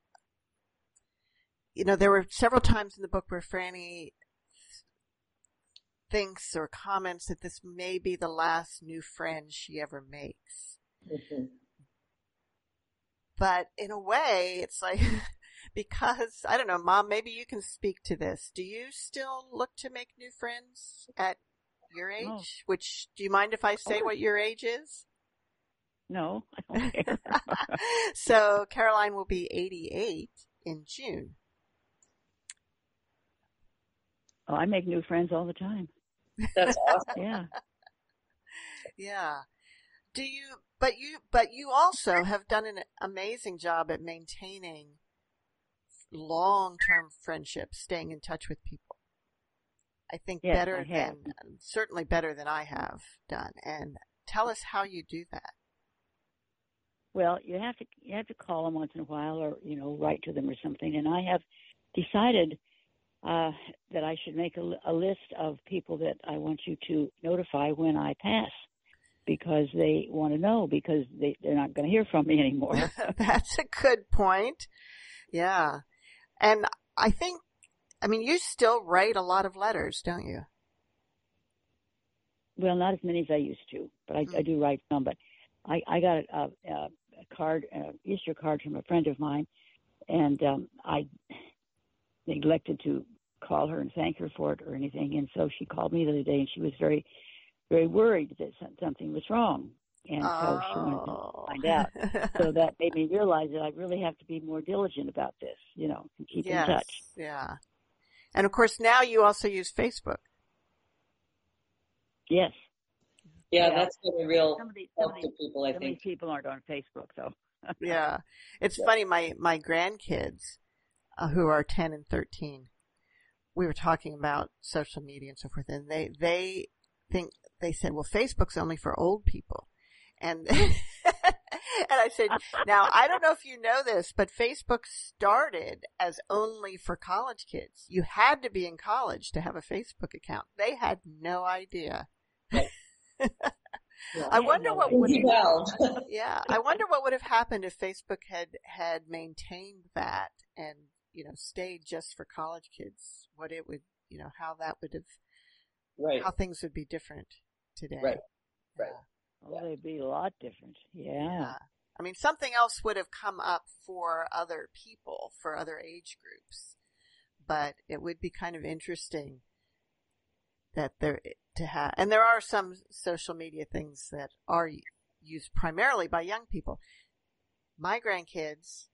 you know, there were several times in the book where Frannie thinks or comments that this may be the last new friend she ever makes. Mm-hmm. But in a way, it's like, because, I don't know, mom, maybe you can speak to this. Do you still look to make new friends at your age? Oh. Which, do you mind if I say what your age is? No, I don't care. so Caroline will be 88 in June. Oh, I make new friends all the time. That's awesome. yeah. Yeah. Do you, but you, but you also have done an amazing job at maintaining long-term friendships, staying in touch with people. I think yes, better I than, certainly better than I have done. And tell us how you do that. Well, you have to, you have to call them once in a while or, you know, write to them or something. And I have decided uh, that I should make a, a list of people that I want you to notify when I pass because they want to know because they, they're not going to hear from me anymore. That's a good point. Yeah. And I think, I mean, you still write a lot of letters, don't you? Well, not as many as I used to, but I, mm. I do write some. But I, I got a, a, a card, a Easter card from a friend of mine, and um, I neglected to call her and thank her for it or anything. And so she called me the other day and she was very, very worried that something was wrong. And so she wanted to oh. find out. so that made me realize that I really have to be more diligent about this, you know, and keep yes, in touch. Yeah. And of course now you also use Facebook. Yes. Yeah, yeah. that's been a real somebody, help somebody, to people, I think. people aren't on Facebook, though. yeah. It's yeah. funny, my, my grandkids, uh, who are 10 and 13, we were talking about social media and so forth, and they they think they said, well, Facebook's only for old people, and and I said, now I don't know if you know this, but Facebook started as only for college kids. You had to be in college to have a Facebook account. They had no idea. Yeah, I wonder what would have, well. yeah, I wonder what would have happened if Facebook had had maintained that and you know, stayed just for college kids, what it would, you know, how that would have, right. how things would be different today. Right. Right. Oh, yeah. Well, they'd be a lot different. Yeah. yeah. I mean, something else would have come up for other people, for other age groups, but it would be kind of interesting that there to have, and there are some social media things that are used primarily by young people. My grandkids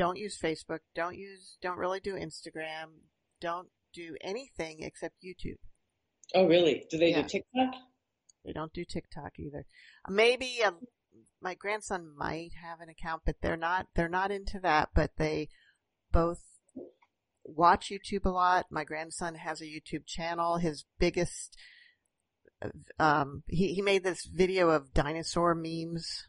don't use Facebook, don't use, don't really do Instagram, don't do anything except YouTube. Oh, really? Do they yeah. do TikTok? They don't do TikTok either. Maybe um, my grandson might have an account, but they're not, they're not into that, but they both watch YouTube a lot. My grandson has a YouTube channel. His biggest, um, he, he made this video of dinosaur memes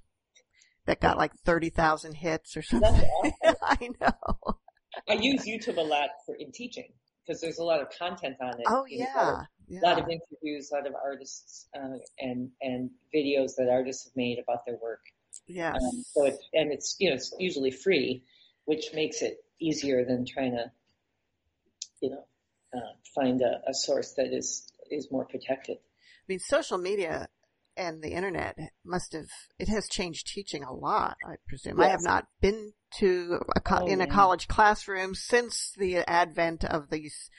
that got like 30,000 hits or something. Awesome. I know. I use YouTube a lot for in teaching because there's a lot of content on it. Oh yeah, A lot of, yeah. lot of interviews, a lot of artists, uh, and and videos that artists have made about their work. yes. Um, so it's and it's you know it's usually free, which makes it easier than trying to, you know, uh, find a, a source that is is more protected. I mean, social media and the internet must have it has changed teaching a lot. I presume. I have not been to a co- Oh, in a yeah. college classroom since the advent of these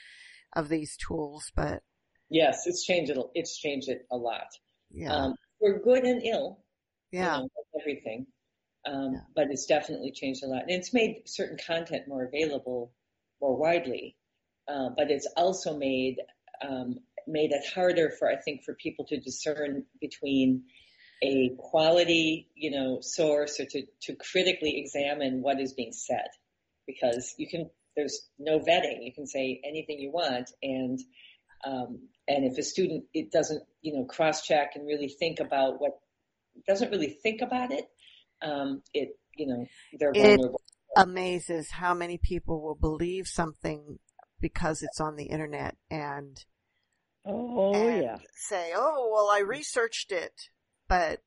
of these tools, but Yes, it's changed it. It's changed it a lot. yeah, Um, for good and ill. you yeah, know, everything. Um, Yeah. But it's definitely changed a lot. And it's made certain content more available more widely. Uh, but it's also made um, made it harder for I think for people to discern between a quality, you know, source or to, to critically examine what is being said. Because you can there's no vetting. You can say anything you want and um, and if a student it doesn't, you know, cross check and really think about what doesn't really think about it, um, it you know they're It- vulnerable. amazes how many people will believe something because it's on the internet and Oh yeah. say, "Oh, well, I researched it," but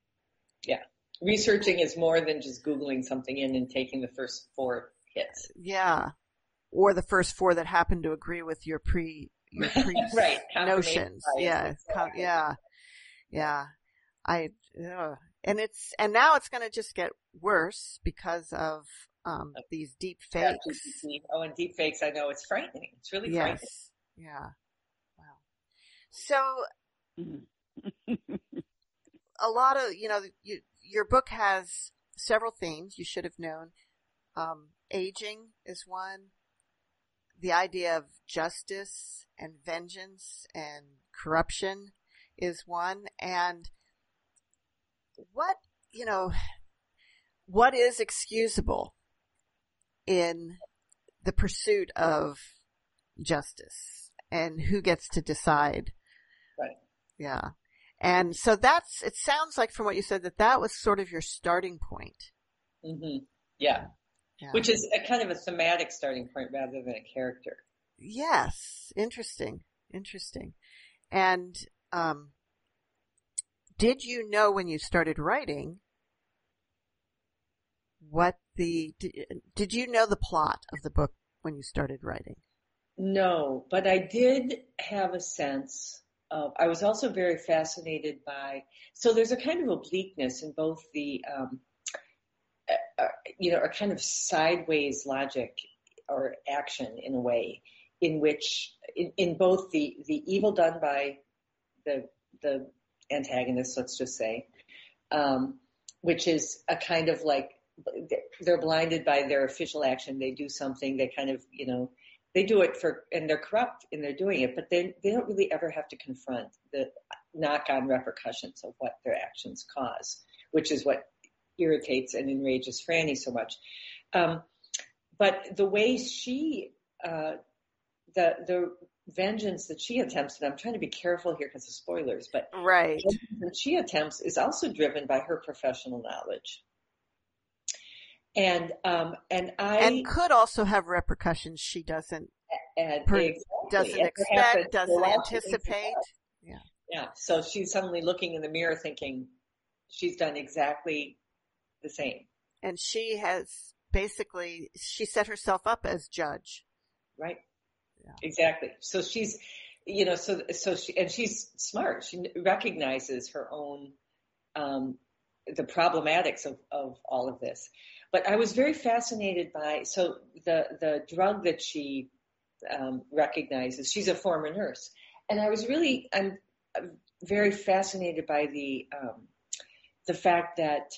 yeah, Researching is more than just googling something in and taking the first four hits. yeah, or the first four that happen to agree with your pre your pre right. notions. Yeah, com- yeah, yeah. I uh, and it's and now it's going to just get worse because of um, these deep fakes. ChatGPT. Oh, and deep fakes. I know it's frightening. It's really frightening. Yes. Yeah. So Mhm. a lot of you know you, your book has several themes you should have known. Um, aging is one. The idea of justice and vengeance and corruption is one, and what you know, what is excusable in the pursuit of justice, and who gets to decide? Yeah. And so that's, it sounds like from what you said that that was sort of your starting point. hmm Yeah. Yeah. Which is a kind of a thematic starting point rather than a character. yes. Interesting. Interesting. And, um, did you know when you started writing what the, did you know the plot of the book when you started writing? No, but I did have a sense of, I was also very fascinated by, so there's a kind of obliqueness in both the, um, uh, uh, you know, a kind of sideways logic or action in a way in which, in, in both the, the evil done by the, the antagonist, let's just say, um, which is a kind of like, they're blinded by their official action. They do something, they kind of, you know, they do it for, and they're corrupt and they're doing it, but they, they don't really ever have to confront the knock on repercussions of what their actions cause, which is what irritates and enrages Frannie so much. Um, but the way she, uh, the, the vengeance that she attempts, and I'm trying to be careful here because of spoilers, but Right. the vengeance that she attempts is also driven by her professional knowledge. And, um, and I, And could also have repercussions she doesn't, and per- exactly. doesn't And expect, doesn't the last thing she anticipate. does. Yeah. So she's suddenly looking in the mirror thinking she's done exactly the same, And she has basically, she set herself up as judge. right? Yeah. Exactly. So she's, you know, so, so she, and she's smart. She recognizes her own, um, the problematics of, of all of this. But I was very fascinated by, so the, the drug that she, um, recognizes, she's a former nurse. And I was really, I'm, very fascinated by the, um, the fact that,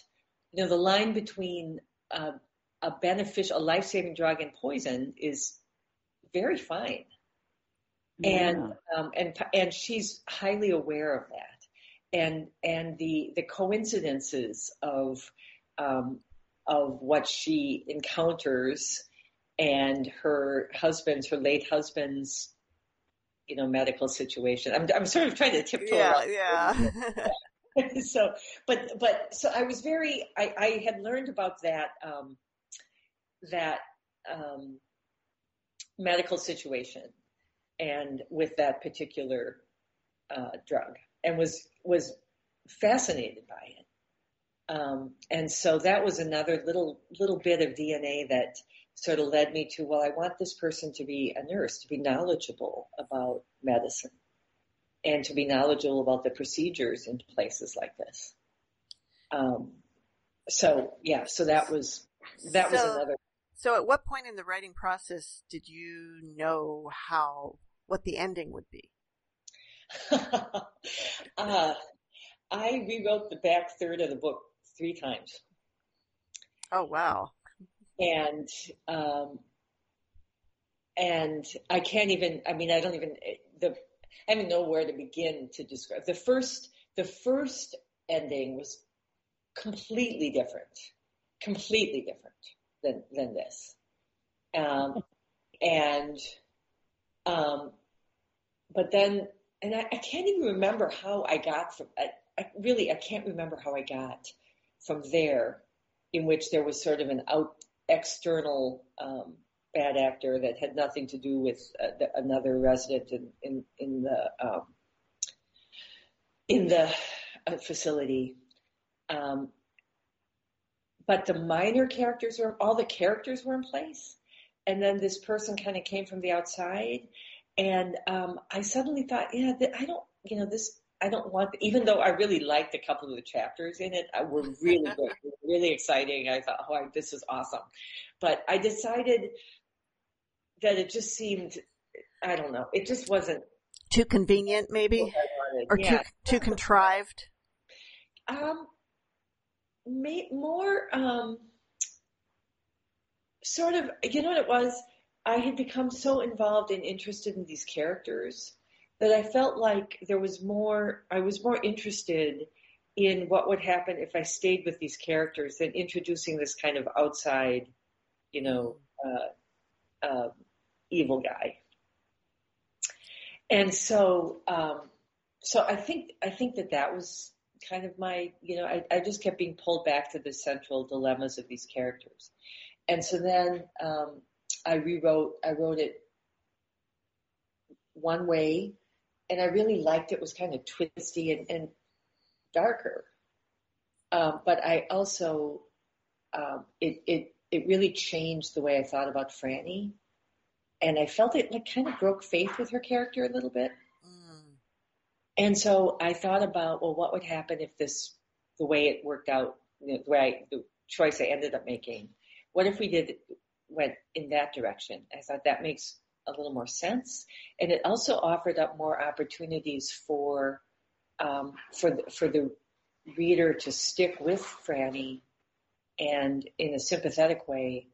you know, the line between, uh, a beneficial, a life-saving drug and poison is very fine. And, um, and, and she's highly aware of that. And, and the, the coincidences of, um, of what she encounters and her husband's, her late husband's, you know, medical situation. I'm, I'm sort of trying to tiptoe Yeah, around yeah. so, but, but, so I was very, I, I had learned about that, um, that, um, medical situation and with that particular uh, drug and was was fascinated by it. Um, and so that was another little little bit of DNA that sort of led me to well, I want this person to be a nurse, to be knowledgeable about medicine, and to be knowledgeable about the procedures in places like this. Um, so yeah, so that was that was another. So at what point in the writing process did you know how what the ending would be? uh, I rewrote the back third of the book three times. Oh wow! And um, and I can't even. I mean, I don't even the. I don't even know where to begin to describe the first. The first ending was completely different, completely different than than this, um, and um, but then and I, I can't even remember how I got from. I, I really I can't remember how I got from there, in which there was sort of an out external um, bad actor that had nothing to do with uh, the, another resident in in, in the um, in the uh, facility. Um, but the minor characters were all the characters were in place, and then this person kind of came from the outside, and um, I suddenly thought, yeah, I don't, you know, this I don't want, even though I really liked a couple of the chapters in it, I were really good, really exciting. I thought, oh, I, this is awesome. But I decided that it just seemed, I don't know, it just wasn't too convenient, maybe, or yeah. too too contrived. Um, more um, sort of, you know what it was. I had become so involved and interested in these characters that I felt like there was more, I was more interested in what would happen if I stayed with these characters than introducing this kind of outside, you know, uh, uh, evil guy. And so, um, so I think, I think that that was kind of my, you know, I, I just kept being pulled back to the central dilemmas of these characters. And so then, um, I rewrote, I wrote it one way and I really liked it. it was kind of twisty and, and darker. Um, but I also, um, it, it, it really changed the way I thought about Frannie. And I felt it like kind of broke faith with her character a little bit. Mm. And so I thought about, well, what would happen if this, the way it worked out, you know, the way I, the choice I ended up making, what if we did, went in that direction? I thought that makes a little more sense. And it also offered up more opportunities for um, for the, for the reader to stick with Frannie and in a sympathetic way,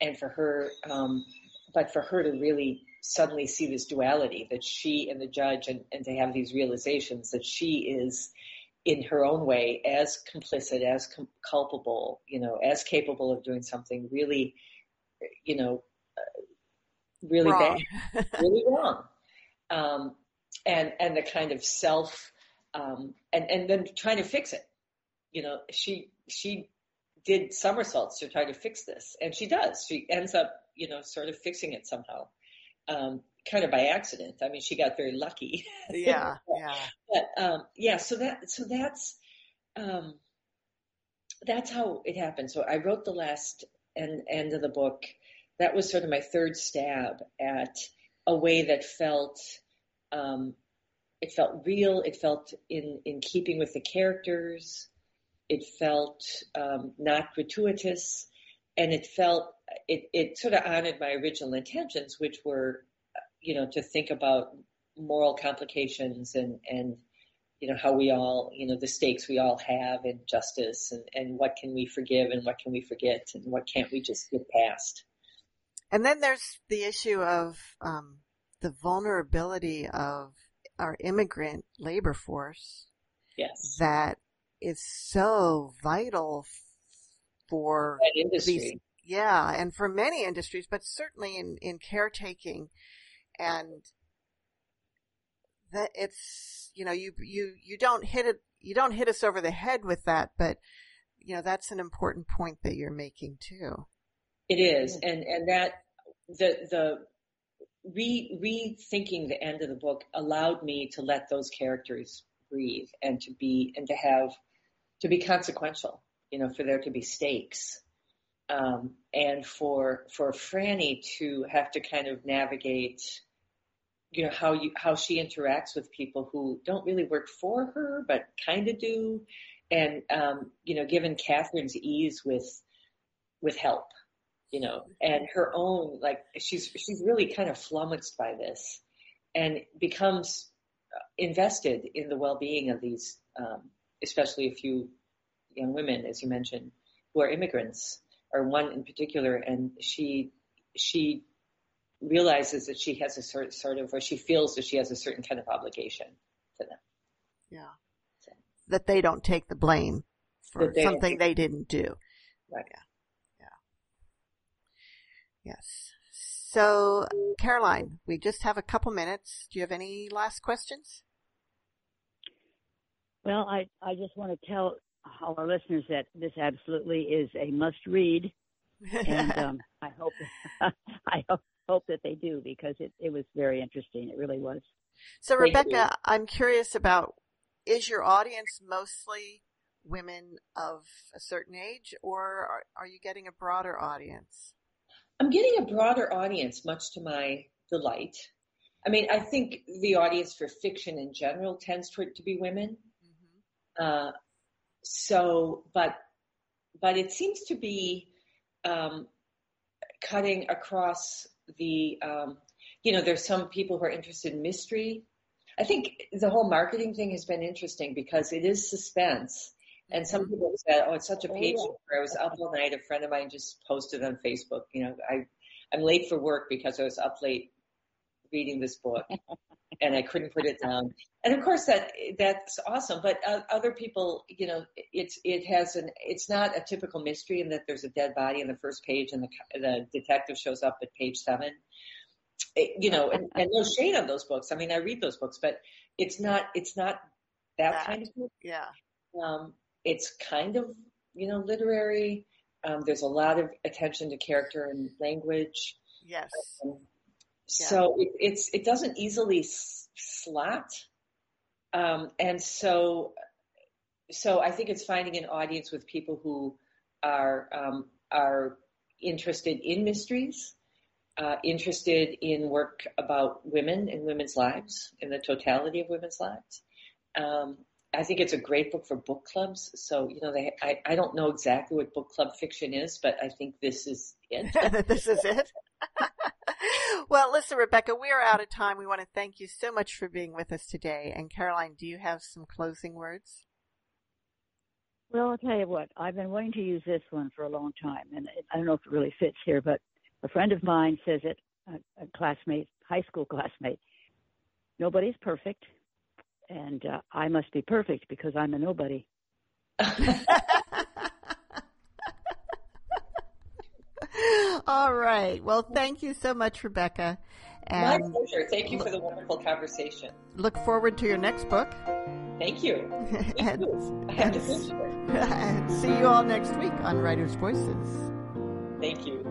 and for her, um, but for her to really suddenly see this duality that she and the judge, and, and to have these realizations that she is in her own way as complicit, as com- culpable, you know, as capable of doing something really, you know, really wrong. bad, really wrong. Um, and, and the kind of self, um, and, and then trying to fix it. You know, she, she did somersaults to try to fix this and she does. She ends up, you know, sort of fixing it somehow. Um, kind of by accident. I mean, she got very lucky. Yeah, yeah. But um, yeah, so that so that's um, that's how it happened. So I wrote the last end end of the book that was sort of my third stab at a way that felt um, it felt real. It felt in in keeping with the characters. It felt um, not gratuitous, and it felt it it sort of honored my original intentions, which were, you know, to think about moral complications and and you know how we all you know the stakes we all have in justice and and what can we forgive and what can we forget and what can't we just get past. And then there's the issue of um, the vulnerability of our immigrant labor force. Yes. That is so vital for these, yeah, and for many industries, but certainly in, in caretaking and that it's, you know, you, you, you don't hit it, you don't hit us over the head with that, but, you know, that's an important point that you're making too. It is, and and that the the re rethinking the end of the book allowed me to let those characters breathe and to be and to have to be consequential. You know, for there to be stakes. Um, and for for Frannie to have to kind of navigate you know how you how she interacts with people who don't really work for her but kind of do and um, you know given catherine's ease with with help you know and her own like she's she's really kind of flummoxed by this and becomes invested in the well-being of these um, especially a few young women as you mentioned who are immigrants or one in particular and she she realizes that she has a sort, sort of, or she feels that she has a certain kind of obligation to them. Yeah. So. That they don't take the blame for they something they didn't do. Right. Yeah. Yes. So, Caroline, we just have a couple minutes. Do you have any last questions? Well, I, I just want to tell all our listeners that this absolutely is a must read. and um, I hope I hope hope that they do because it, it was very interesting. It really was. So, Rebecca, I'm curious about is your audience mostly women of a certain age, or are, are you getting a broader audience? I'm getting a broader audience, much to my delight. I mean, I think the audience for fiction in general tends to, to be women. Mm-hmm. Uh, so, but but it seems to be um, cutting across the, um, you know, there's some people who are interested in mystery. I think the whole marketing thing has been interesting because it is suspense. And some mm-hmm. people said, "Oh, it's such a page oh, I was up all night. A friend of mine just posted on Facebook. You know, I I'm late for work because I was up late reading this book, and I couldn't put it down. And of course, that that's awesome. But uh, other people, you know, it's it has an it's not a typical mystery in that there's a dead body in the first page and the the detective shows up at page seven. It, you know, and, and no shade on those books. I mean, I read those books, but it's not it's not that, that kind of book. Yeah. Um, it's kind of you know literary. Um, there's a lot of attention to character and language. Yes. Um, so it, it's it doesn't easily slot, um, and so so I think it's finding an audience with people who are um, are interested in mysteries, uh, interested in work about women and women's lives, in the totality of women's lives. I think it's a great book for book clubs. So, you know, they, I, I don't know exactly what book club fiction is, but I think this is it. this is it. well, listen, Rebecca, we are out of time. We want to thank you so much for being with us today. And Caroline, do you have some closing words? Well, I'll tell you what, I've been wanting to use this one for a long time, and I don't know if it really fits here, but a friend of mine says it, a, a classmate, high school classmate, nobody's perfect, and uh, I must be perfect because I'm a nobody. All right. Well, thank you so much, Rebecca. And My pleasure. Thank you for the wonderful conversation. Look forward to your next book. Thank you. and, I have to finish it. And see you all next week on Writers' Voices. Thank you.